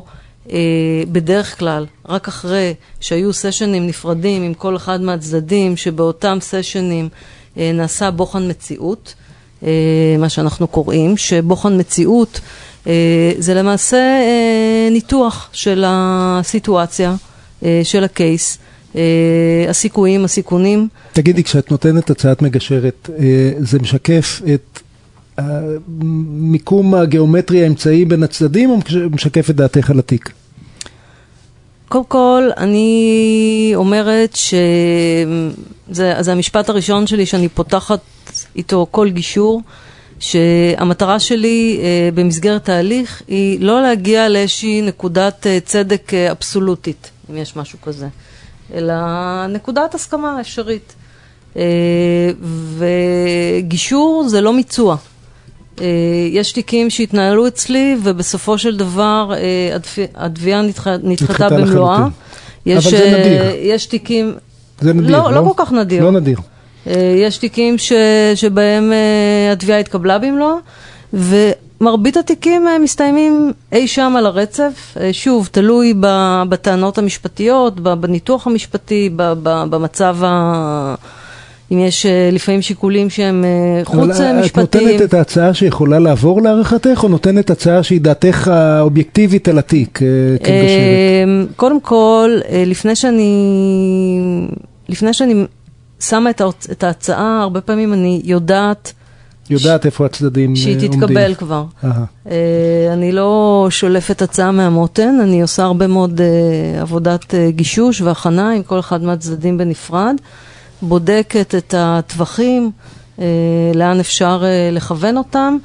בדרך כלל רק אחרי שהיו סשנים נפרדים עם כל אחד מהצדדים, שבאותם סשנים נעשה בוחן מציאות, מה שאנחנו קוראים, שבוחן מציאות זה למעשה אה, ניתוח של הסיטואציה, אה, של הקייס, אה, הסיכויים, הסיכונים. תגידי, כשאת נותנת הצעת מגשרת, אה, זה משקף את המיקום הגיאומטרי האמצעי בין הצדדים, או משקף את דעתך על התיק? קודם כל, אני אומרת שזה זה המשפט הראשון שלי שאני פותחת איתו כל גישור, שהמטרה שלי אה, במסגרת ההליך היא לא להגיע לאיזושהי נקודת אה, צדק אה, אבסולוטית, אם יש משהו כזה, אלא נקודת הסכמה אפשרית. אה, וגישור זה לא מיצוע. אה, יש תיקים שהתנהלו אצלי, ובסופו של דבר אה, התביעה נדח- נדחתה נדחתה במלואה. יש, אבל זה אה, נדיר. יש תיקים... זה נדיר, לא, לא? לא כל כך נדיר. לא נדיר. אה, יש תיקים ש, שבהם אה, התביעה התקבלה במלואה, ומרבית התיקים אה, מסתיימים אי שם על הרצף. שוב, תלוי בטענות המשפטיות, בניתוח המשפטי, במצב ה... אם יש לפעמים שיקולים שהם חוץ אה, את משפטיים. נותנת את ההצעה שיכולה לעבור להערכתך, או נותנת הצעה שהיא דעתך האובייקטיבית על התיק כמגשרת? קודם כל, לפני שאני, לפני שאני שמה את, ההוצ- את ההצעה, הרבה פעמים אני יודעת יודעת איפה הצדדים אה, שהיא עומדים. תתקבל כבר. אהה. אה, אני לא שולפת הצעה מהמותן, אני עושה הרבה מאוד אה, עבודת אה, גישוש והכנה עם כל אחד מהצדדים בנפרד, בודקת את הטווחים, אה, לאן אפשר אה, לכוון אותם,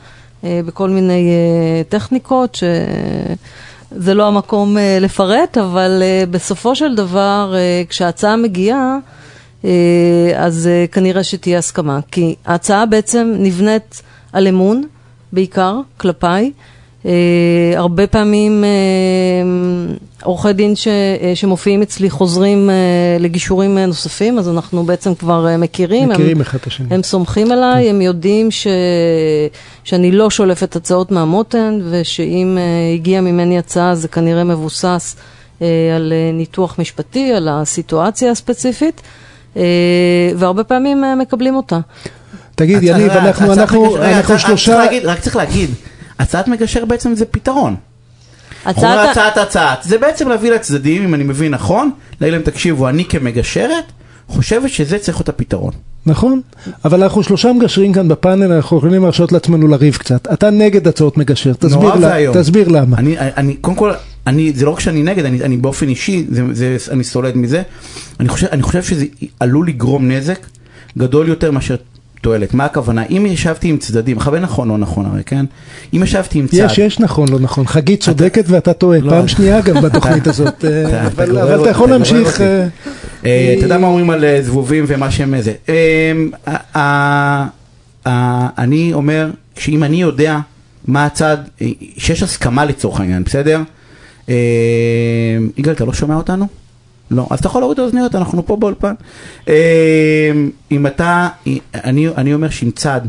אה, בכל מיני אה, טכניקות, שזה לא המקום אה, לפרט, אבל אה, בסופו של דבר, אה, כשההצעה מגיעה, אז אה, כנראה שתהיה הסכמה. כי ההצעה בעצם נבנית על אמון, בעיקר, כלפיי. אה, הרבה פעמים אה, עורכי דין ש, אה, שמופיעים אצלי חוזרים אה, לגישורים אה, נוספים, אז אנחנו בעצם כבר אה, מכירים. מכירים הם, אחד את השני. הם סומכים עליי, הם יודעים ש... שאני לא שולפת הצעות מהמותן, ושאם אה, הגיעה ממני הצעה זה כנראה מבוסס אה, על אה, ניתוח משפטי, על הסיטואציה הספציפית, אה, והרבה פעמים אה, מקבלים אותה. תגיד, יניב, אנחנו אנחנו- אנחנו שלושה... צריך להגיד- רק צריך להגיד, הצעת מגשר בעצם זה פתרון. הצעת הצעת הצעת, זה בעצם להביא לצדדים, אם אני מבין נכון, להגיד להם תקשיבו, אני כמגשרת, חושבת שזה צריך להיות הפתרון. נכון, אבל אנחנו שלושה מגשרים כאן בפאנל, אנחנו יכולים להרשות לעצמנו לריב קצת. אתה נגד הצעות מגשר, תסביר, לה-. תסביר למה. אני, אני, קודם כל, אני, זה לא רק שאני נגד, אני, אני באופן אישי, זה, זה, אני סולד מזה, אני חושב, אני חושב שזה עלול לגרום נזק גדול יותר מאשר תועלת. מה הכוונה? אם ישבתי עם צדדים, מכוון נכון או נכון הרי, כן? אם ישבתי עם צד... יש, יש נכון, לא נכון. חגית צודקת ואתה טועה, לא. פעם שנייה גם בתוכנית הזאת. אה, אבל אתה יכול להמשיך. אה, אה, אתה יודע מה אומרים על זבובים ומה שהם זה. אה, אני אומר, שאם אני יודע מה הצד, שיש הסכמה לצורך העניין, בסדר? אה, יגאל, אתה לא שומע אותנו? לא, אז אתה יכול להוריד את האוזניות, אנחנו פה באולפן. אה, אם אתה, אני, אני אומר שעם צד,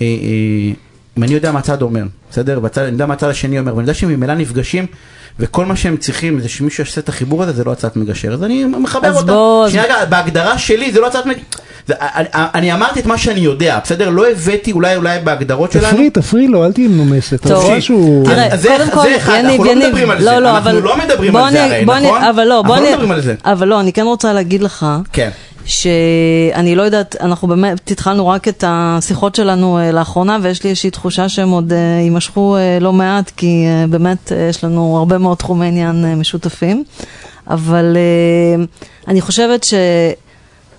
אה, אה, אם אני יודע מה הצד אומר, בסדר? והצד, אני יודע מה הצד השני אומר, ואני יודע שהם ממילא נפגשים, וכל מה שהם צריכים זה שמישהו יעשה את החיבור הזה, זה לא הצעת מגשר. אז אני מחבר אז אותה. בוא, אז- שנייה, רגע, בהגדרה שלי זה לא הצעת מגשר. זה- אני, אני אמרתי את מה שאני יודע, בסדר? לא הבאתי אולי אולי בהגדרות שלנו. תפרי, תפרי לו, אל תהיי מנומסת. טוב. תראה, קודם זה כל, אחד, יניב, אנחנו לא יניב, מדברים על זה. לא, לא, אנחנו אבל... לא מדברים על זה הרי, נכון? אבל לא, בוא אנחנו לא אני- מדברים על זה. אבל לא, אני כן רוצה להגיד לך, כן. שאני לא יודעת, אנחנו באמת התחלנו רק את השיחות שלנו אה, לאחרונה, ויש לי איזושהי תחושה שהם עוד אה, יימשכו אה, לא מעט, כי באמת יש לנו הרבה מאוד תחומי עניין משותפים. אבל אני חושבת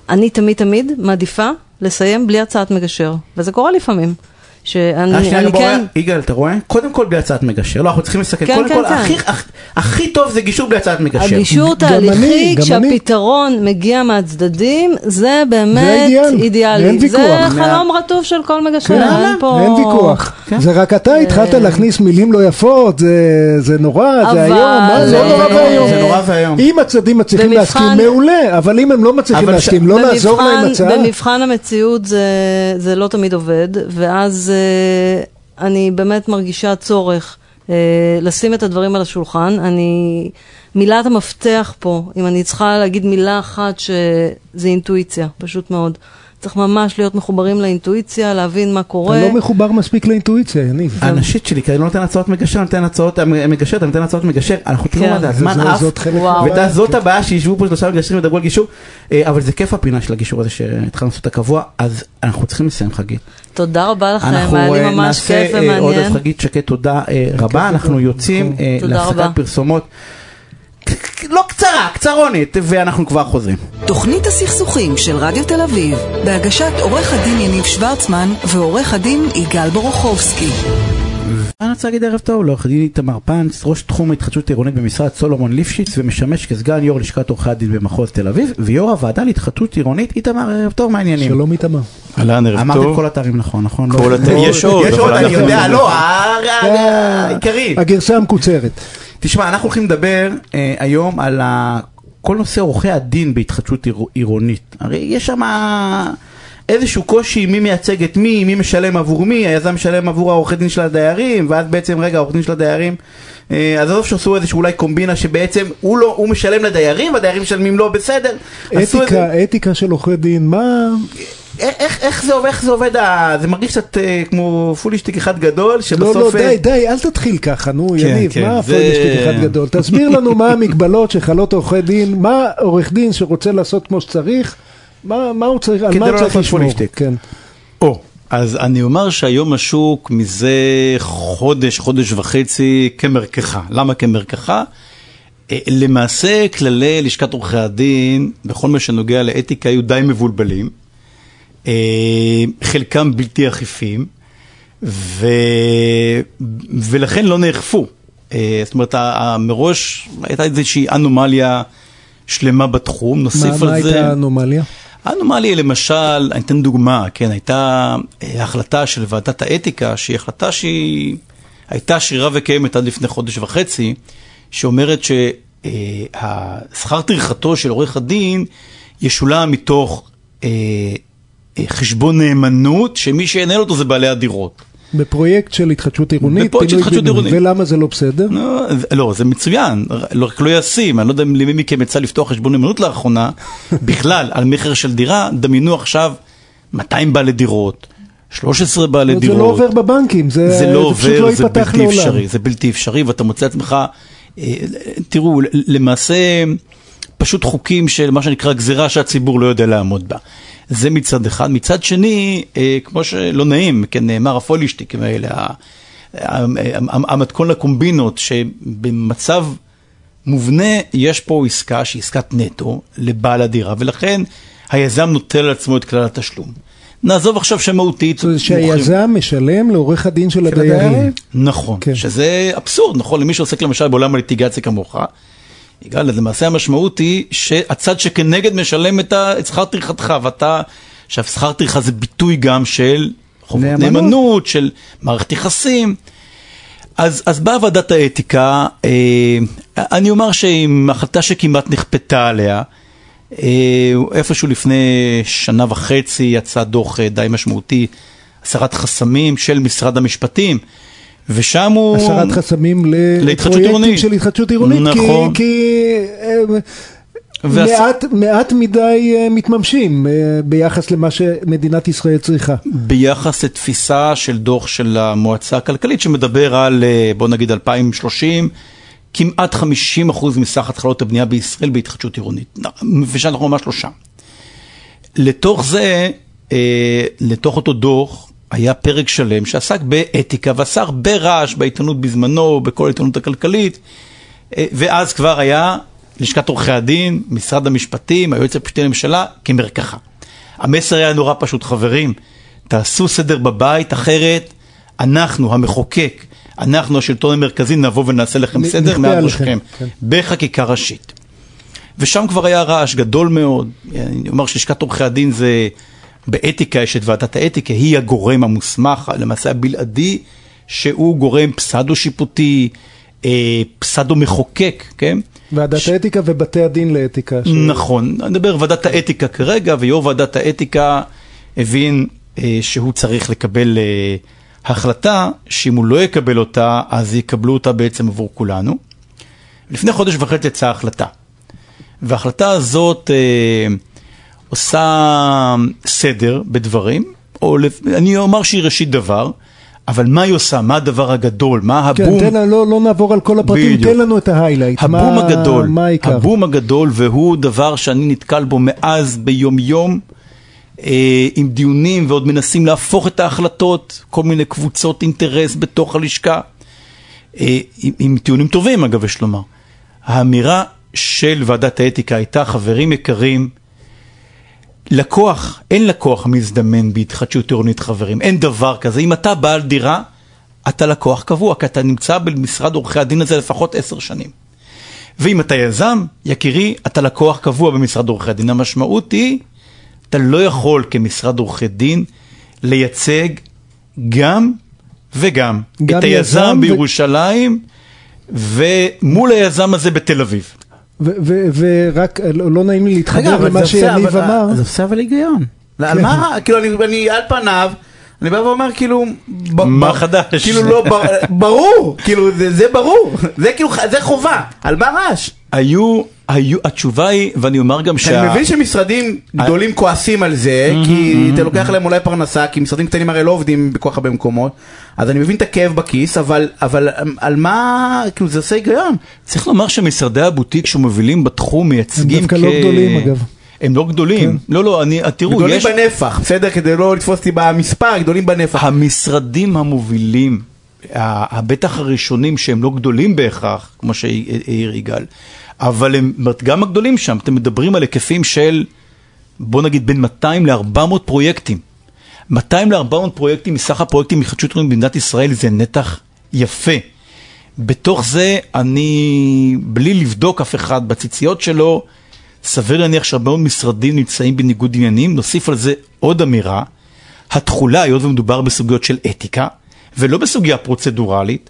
שאני תמיד תמיד מעדיפה לסיים בלי הצעת מגשר, וזה קורה לפעמים. שאני אה, אני כן... יגאל, אתה רואה? קודם כל בלי הצעת מגשר. לא, אנחנו צריכים לסכם. כן, קודם כן, כל, כן. הכי- הכ- הכי טוב זה גישור בלי הצעת מגשר. הגישור תהליכי, גם אני. כשהפתרון מגיע מהצדדים, זה באמת האידיאל, אידיאלי. אין ויכוח. זה חלום רטוב של כל מגשר, כן, אין פה... אין ויכוח. כן. זה רק אתה התחלת להכניס מילים לא יפות, זה- זה נורא, אבל- זה איום, מה זה אה, לא נורא ואיום. זה נורא ואיום. אם הצדדים מצליחים במבחן- להסכים, מעולה, אבל אם הם לא מצליחים להסכים, לא לעזור להם הצעה. במבחן המציאות זה, זה לא תמיד עובד, ואז אה, אני באמת מרגישה צורך אה, לשים את הדברים על השולחן. אני, מילת המפתח פה, אם אני צריכה להגיד מילה אחת, שזה אינטואיציה, פשוט מאוד. צריך ממש להיות מחוברים לאינטואיציה, להבין מה קורה. אתה לא מחובר מספיק לאינטואיציה, יניב. הנשית שלי, כי אני לא נותן הצעות מגשר, אני נותן הצעות מגשר, אתה נותן הצעות מגשר, אנחנו תראו כן. מה זה, הזמן זה- עף, זאת חלק וואו. מהבעיה. ואתה זאת הבעיה שישבו פה שלושה מגשרים וידברו על גישור, אה, אבל זה כיף הפינה של הגישור הזה שהתחלנו לעשות הקבוע, אז אנחנו צריכים לסיים חגית. תודה רבה לכם, אנחנו היה לי אה, ממש נעשה כיף אה, עוד ומעניין. אז חגית שקד תודה אה, רבה, אנחנו יוצאים להפסקת. פרסומות. לא קצרה, קצרונת, ואנחנו כבר חוזרים. תוכנית הסכסוכים של רדיו תל אביב, בהגשת עורך הדין יניב שוורצמן ועורך הדין יגאל בורוכובסקי. אני רוצה להגיד ערב טוב לעורך דין איתמר פנץ, ראש תחום ההתחדשות העירונית במשרד סולומון ליפשיץ ומשמש כסגן יו"ר לשכת עורכי הדין במחוז תל אביב ויו"ר הוועדה להתחדשות עירונית איתמר ערב טוב מה העניינים? שלום איתמר. אהלן, ערב אמרתי טוב. כל התארים נכון נכון? כל לא? התארים, יש עוד, יש עוד אני יודע לא ה- ה- העיקרי. הגרסה המקוצרת. תשמע אנחנו הולכים לדבר אה, היום על ה- כל נושא עורכי הדין בהתחדשות עיר- עירונית הרי יש שם איזשהו קושי מי מייצג את מי, מי משלם עבור מי, היזם משלם עבור העורכי דין של הדיירים, ואז בעצם רגע העורך דין של הדיירים, אה, אז עזוב שעשו איזשהו אולי קומבינה שבעצם הוא לא, הוא משלם לדיירים והדיירים משלמים לו בסדר, עשו איזה- אתיקה, אתיקה של עורכי דין, מה... איך, איך, איך זה עובד, איך זה עובד, ה... זה מרגיש קצת אה, כמו פולישטיק אחד גדול, לא, שבסוף... לא, אה, די, די, אל תתחיל ככה, נו, כן, יניב, כן, מה זה- הפוילשטיק אחד גדול? תסביר לנו מה המגבלות שחלות עורכי דין, מה עורך דין שרוצה לעשות כמו שצריך, מה מה הוא צריך, על מה לא הוא צריך לעשות לשמור? כן. או, אז אני אומר שהיום השוק מזה חודש, חודש וחצי כמרקחה. למה כמרקחה? אה, למעשה כללי לשכת עורכי הדין, בכל מה שנוגע לאתיקה, היו די מבולבלים. אה, חלקם בלתי אכיפים, ו... ולכן לא נאכפו. אה, זאת אומרת, מראש הייתה איזושהי אנומליה שלמה בתחום, מה נוסיף מה על זה... הייתה האנומליה? האנומליה למשל, אני אתן דוגמה, כן, הייתה אה, החלטה של ועדת האתיקה, שהיא החלטה שהיא הייתה שרירה וקיימת עד לפני חודש וחצי, שאומרת שהשכר טרחתו של עורך הדין ישולם מתוך אה, אה, חשבון נאמנות, שמי שינהל אותו זה בעלי הדירות. בפרויקט של התחדשות עירונית, בפרויקט של התחדשות. עירונית. ולמה זה לא בסדר? לא, זה- לא, זה מצוין, לא- רק לא ישים, אני לא יודע אם למי מכם יצא לפתוח חשבון נאמנות לאחרונה, בכלל, על מכר של דירה, דמיינו עכשיו 200 בעלי דירות, 13 בעלי זה דירות. לא עובר בבנקים, זה זה לא פשוט עובר, לא זה ייפתח בלתי לעולם. אפשרי, זה בלתי אפשרי, ואתה מוצא עצמך, אה, תראו, למעשה, פשוט חוקים של מה שנקרא גזירה שהציבור לא יודע לעמוד בה. זה מצד אחד. מצד שני, אה, כמו שלא נעים, כן, נאמר הפולישטיקים האלה, המתכון לקומבינות, שבמצב מובנה יש פה עסקה שהיא עסקת נטו לבעל הדירה, ולכן היזם נוטל על עצמו את כלל התשלום. נעזוב עכשיו שמהותית. זאת אומרת שהיזם משלם לעורך הדין של הדיירים. נכון, כן. שזה אבסורד, נכון, למי שעוסק למשל בעולם הליטיגציה כמוך. יגאל, אז למעשה המשמעות היא שהצד שכנגד משלם את שכר טרחתך, ואתה, עכשיו שכר טרחה זה ביטוי גם של חובות נאמנות. נאמנות, של מערכת יחסים. אז, אז באה ועדת האתיקה, אה, אני אומר שעם החלטה שכמעט נכפתה עליה, אה, איפשהו לפני שנה וחצי יצא דוח אה, די משמעותי, הסרת חסמים של משרד המשפטים, ושם הוא... הסרת חסמים לפרויקטים. של התחדשות עירונית, כי- נכון. כי אה, והס- מעט- מעט מדי אה, מתממשים אה, ביחס למה שמדינת ישראל צריכה. ביחס לתפיסה של דוח של המועצה הכלכלית שמדבר על, בוא נגיד 2030, כמעט 50% מסך התחלות הבנייה בישראל בהתחדשות עירונית, ושאנחנו ממש לא שם. לתוך זה, לתוך אותו דוח, היה פרק שלם שעסק באתיקה ועשה הרבה רעש בעיתונות בזמנו, בכל העיתונות הכלכלית, אה, ואז כבר היה לשכת עורכי הדין, משרד המשפטים, היועץ המשפטי לממשלה, כמרקחה. המסר היה נורא פשוט, חברים, תעשו סדר בבית, אחרת אנחנו, המחוקק, אנחנו, השלטון המרכזי, נבוא ונעשה לכם סדר מעל ראשכם, כן. בחקיקה ראשית. ושם כבר היה רעש גדול מאוד. אני אומר שלשכת עורכי הדין זה, באתיקה יש את ועדת האתיקה, היא הגורם המוסמך, למעשה הבלעדי, שהוא גורם פסדו-שיפוטי, אה, פסדו-מחוקק, כן? ועדת האתיקה ובתי הדין לאתיקה. ש- נכון, אני מדבר ועדת האתיקה כרגע, ויו"ר ועדת האתיקה הבין אה, שהוא צריך לקבל אה, החלטה, שאם הוא לא יקבל אותה, אז יקבלו אותה בעצם עבור כולנו. לפני חודש וחצי יצאה החלטה, וההחלטה הזאת אה, עושה סדר בדברים, או אני אומר שהיא ראשית דבר, אבל מה היא עושה? מה הדבר הגדול? מה כן, הבום? תן לנו, לא, לא נעבור על כל הפרטים, בדיוק. תן לנו את ההיילייט. הבום מה, הגדול, מה העיקר? הבום הגדול, והוא דבר שאני נתקל בו מאז ביום-יום, אה, עם דיונים ועוד מנסים להפוך את ההחלטות, כל מיני קבוצות אינטרס בתוך הלשכה, אה, עם, עם טיעונים טובים אגב, יש לומר. האמירה של ועדת האתיקה הייתה, חברים יקרים, לקוח, אין לקוח מזדמן בהתחדשות עירונית חברים, אין דבר כזה. אם אתה בעל דירה, אתה לקוח קבוע, כי אתה נמצא במשרד עורכי הדין הזה לפחות עשר שנים. ואם אתה יזם, יקירי, אתה לקוח קבוע במשרד עורכי הדין. המשמעות היא, אתה לא יכול כמשרד עורכי דין לייצג גם וגם. גם את היזם יזם ו- בירושלים ומול היזם הזה בתל אביב. ורק, לא נעים לי להתחבר למה שיניב אמר. זה עושה אבל היגיון. לא, על מה? כאילו אני- אני על פניו, אני בא ואומר כאילו, מה חדש? כאילו לא, ברור, כאילו זה זה ברור, זה כאילו, זה חובה, על מה רעש? היו, היו, התשובה היא, ואני אומר גם שה... אני מבין שמשרדים גדולים כועסים על זה, כי אתה לוקח להם אולי פרנסה, כי משרדים קטנים הרי לא עובדים בכל כך הרבה מקומות, אז אני מבין את הכאב בכיס, אבל אבל על מה, כאילו זה עושה היגיון. צריך לומר שמשרדי הבוטיק שמובילים בתחום מייצגים דווקא לא גדולים, אגב. הם לא גדולים. לא, לא, אני, תראו, גדולים יש... בנפח, בסדר? כדי לא לתפוס אותי במספר, גדולים בנפח. המשרדים המובילים, ה- בטח הראשונים שהם לא גדולים בהכרח, כמו שהעיר יגאל, אבל הם גם הגדולים שם, אתם מדברים על היקפים של, בוא נגיד, בין 200 ל-400 פרויקטים. 200 ל-400 פרויקטים מסך הפרויקטים מחדשות עירונית במדינת ישראל זה נתח יפה. בתוך זה אני, בלי לבדוק אף אחד בציציות שלו, סביר להניח שהרבה מאוד משרדים נמצאים בניגוד עניינים. נוסיף על זה עוד אמירה, התכולה, היות ומדובר בסוגיות של אתיקה, ולא בסוגיה פרוצדורלית,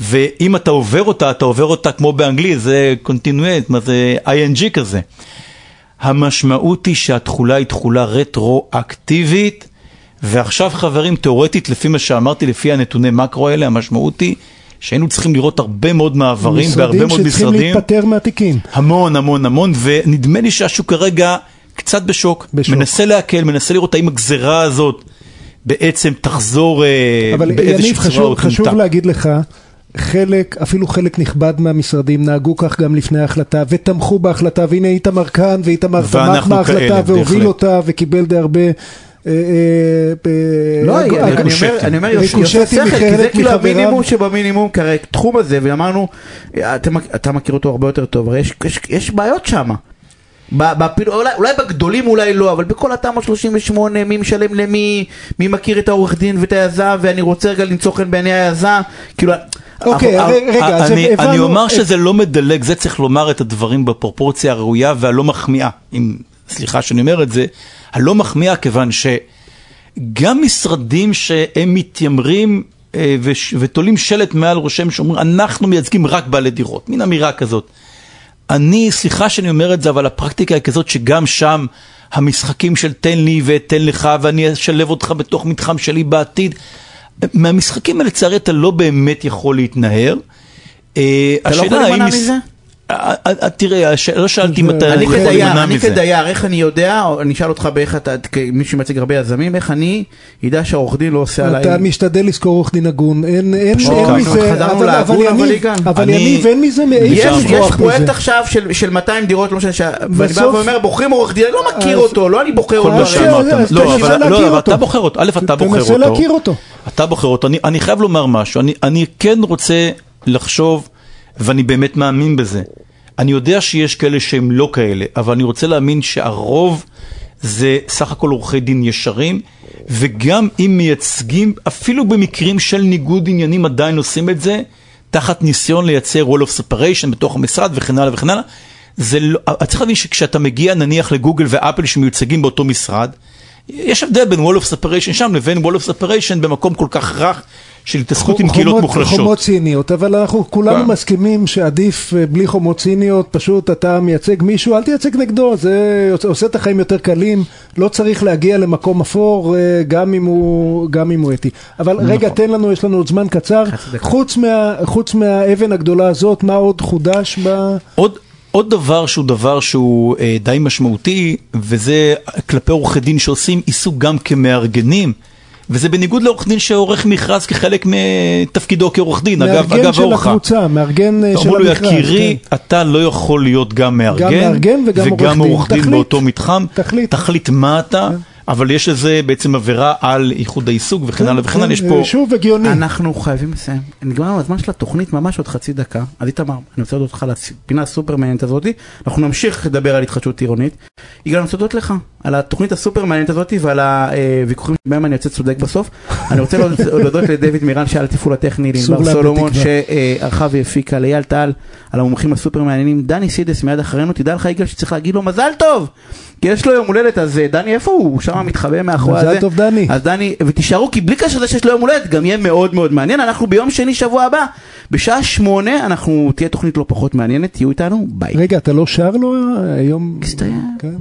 ואם אתה עובר אותה, אתה עובר אותה כמו באנגלית, זה קונטינואט, מה זה ING כזה. המשמעות היא שהתכולה היא תכולה רטרואקטיבית, ועכשיו חברים, תאורטית, לפי מה שאמרתי, לפי הנתוני מקרו האלה, המשמעות היא שהיינו צריכים לראות הרבה מאוד מעברים בהרבה מאוד משרדים שצריכים משרדים. להיפטר מהתיקים. המון המון המון, ונדמה לי שהשוק כרגע קצת בשוק. בשוק. מנסה להקל, מנסה לראות האם הגזרה הזאת בעצם תחזור אה, אבל באיזושהי יניב, צורה חשוב, או חשוב תמותה. להגיד לך, חלק, אפילו חלק נכבד מהמשרדים נהגו כך גם לפני ההחלטה ותמכו בהחלטה, והנה איתמר כאן ואיתמר תמך בהחלטה כאלה, והוביל. אותה וקיבל די הרבה... אה, אה, ב- לא, אני- אומר, ריקושטים יוסף שכל, כי זה כאילו. המינימום שבמינימום, כי הרי תחום הזה, ואמרנו, אתה מכ- אתה מכיר אותו הרבה יותר טוב, הרי יש- יש- יש בעיות שם. ב- בפילו- אולי, אולי בגדולים אולי לא, אבל בכל התמ"א 38, מי משלם למי, מי מכיר את העורך דין ואת היזם, ואני רוצה רגע למצוא חן בעיני היזם, כאילו... אוקיי, ר- רגע, אז אני, הבנו... אני אומר שזה לא מדלג, זה צריך לומר את הדברים בפרופורציה הראויה והלא מחמיאה. אם, סליחה שאני אומר את זה, הלא מחמיאה כיוון שגם משרדים שהם מתיימרים אה, ותולים שלט מעל ראשם שאומרים, אנחנו מייצגים רק בעלי דירות, מין אמירה כזאת. אני, סליחה שאני אומר את זה, אבל הפרקטיקה היא כזאת שגם שם המשחקים של תן לי ותן לך ואני אשלב אותך בתוך מתחם שלי בעתיד, מהמשחקים האלה לצערי אתה לא באמת יכול להתנער. אה, אתה לא יכול להימנע מזה? אה, אה, תראה, לא שאלתי אם אתה אני יכול כדייר, להימנע אני מזה. כדייר, איך אני יודע, אני אשאל אותך באיך אתה, כמי שמייצג הרבה יזמים, איך אני ידע שהעורך דין לא עושה עליי... אתה משתדל לזכור עורך דין הגון, אין, ככה. מזה, אבל, יניב, אני- אין מזה, אי יש, פרויקט מזה. עכשיו של, של 200 דירות, לא משנה. ואני בא ואומר, בוחרים עורך דין, אני לא מכיר אותו, לא אני בוחר כל אותו. לא, תנסה אבל- לא, אבל. אתה בוחר אותו. א', אתה בוחר תנסה אותו. להכיר אותו. אתה בוחר אותו. אני, אני חייב לומר משהו. אני, אני כן רוצה לחשוב, ואני באמת מאמין בזה. אני יודע שיש כאלה שהם לא כאלה, אבל אני רוצה להאמין שהרוב זה סך הכל עורכי דין ישרים, וגם אם מייצגים, אפילו במקרים של ניגוד עניינים עדיין עושים את זה, תחת ניסיון לייצר wall of separation בתוך המשרד וכן הלאה וכן הלאה. זה לא, צריך להבין שכשאתה מגיע נניח לגוגל ואפל שמיוצגים באותו משרד, יש הבדל בין wall of separation שם לבין wall of separation במקום כל כך רך של התעסקות עם קהילות מוחלשות. חומות ציניות, אבל אנחנו כולנו כן. מסכימים שעדיף אה, בלי חומות ציניות, פשוט אתה מייצג מישהו, אל תייצג נגדו, זה עושה- עושה את החיים יותר קלים, לא צריך להגיע למקום אפור, אה, גם אם הוא, גם אם הוא אתי. אבל נכון. רגע, תן לנו, יש לנו עוד זמן קצר, חוץ מה- חוץ מהאבן הגדולה הזאת, מה עוד חודש ב... עוד, עוד דבר שהוא דבר שהוא אה, די משמעותי, וזה כלפי עורכי דין שעושים עיסוק גם כמארגנים, וזה בניגוד לעורך דין שעורך מכרז כחלק מתפקידו כעורך דין, אגב, מארגן אגב של אורחה. הקבוצה, מארגן אה, של אמרו לו, המכרז. יקירי, כן. אתה לא יכול להיות גם מארגן, מארגן וגם עורך דין. עורך דין תחליט. באותו מתחם, תחליט. תחליט מה אתה, אבל יש לזה בעצם עבירה על איחוד העיסוק וכן הלאה וכן הלאה, יש כן, פה... אה, שוב הגיוני. אנחנו חייבים לסיים. נגמר לנו הזמן של התוכנית ממש עוד חצי דקה. אז איתמר, אני רוצה להודות לך לפינה הסופר מעניינת הזאתי. אנחנו נמשיך לדבר על התחדשות עירונית. יגאל, אני רוצה להודות לך על התוכנית הסופר מעניינת הזאתי ועל הוויכוחים שבהם אני יוצא צודק בסוף. אני רוצה להודות- לדויד מירן שהיה על התפעול הטכני, לענבר לאבד סולומון. שערכה והפיקה, לאייל טל על המומחים הסופר מעניינים, דני סידס מיד אחרינו, תדע לך יגאל שצריך להגיד לו מזל טוב! כי יש לו יום הולדת, אז אה, דני איפה הוא? הוא שם מתחבא מאחורי מזל הזה. טוב, דני. אז דני, ותישארו, כי בלי קשר לזה שיש לו יום הולדת, גם יהיה מאוד מאוד מעניין. אנחנו ביום שני שבוע הבא, בשעה שמונה, אנחנו, תהיה תוכנית לא פחות מעניינת, תהיו איתנו, ביי. רגע, אתה לא שר לו היום? מצטער. כן.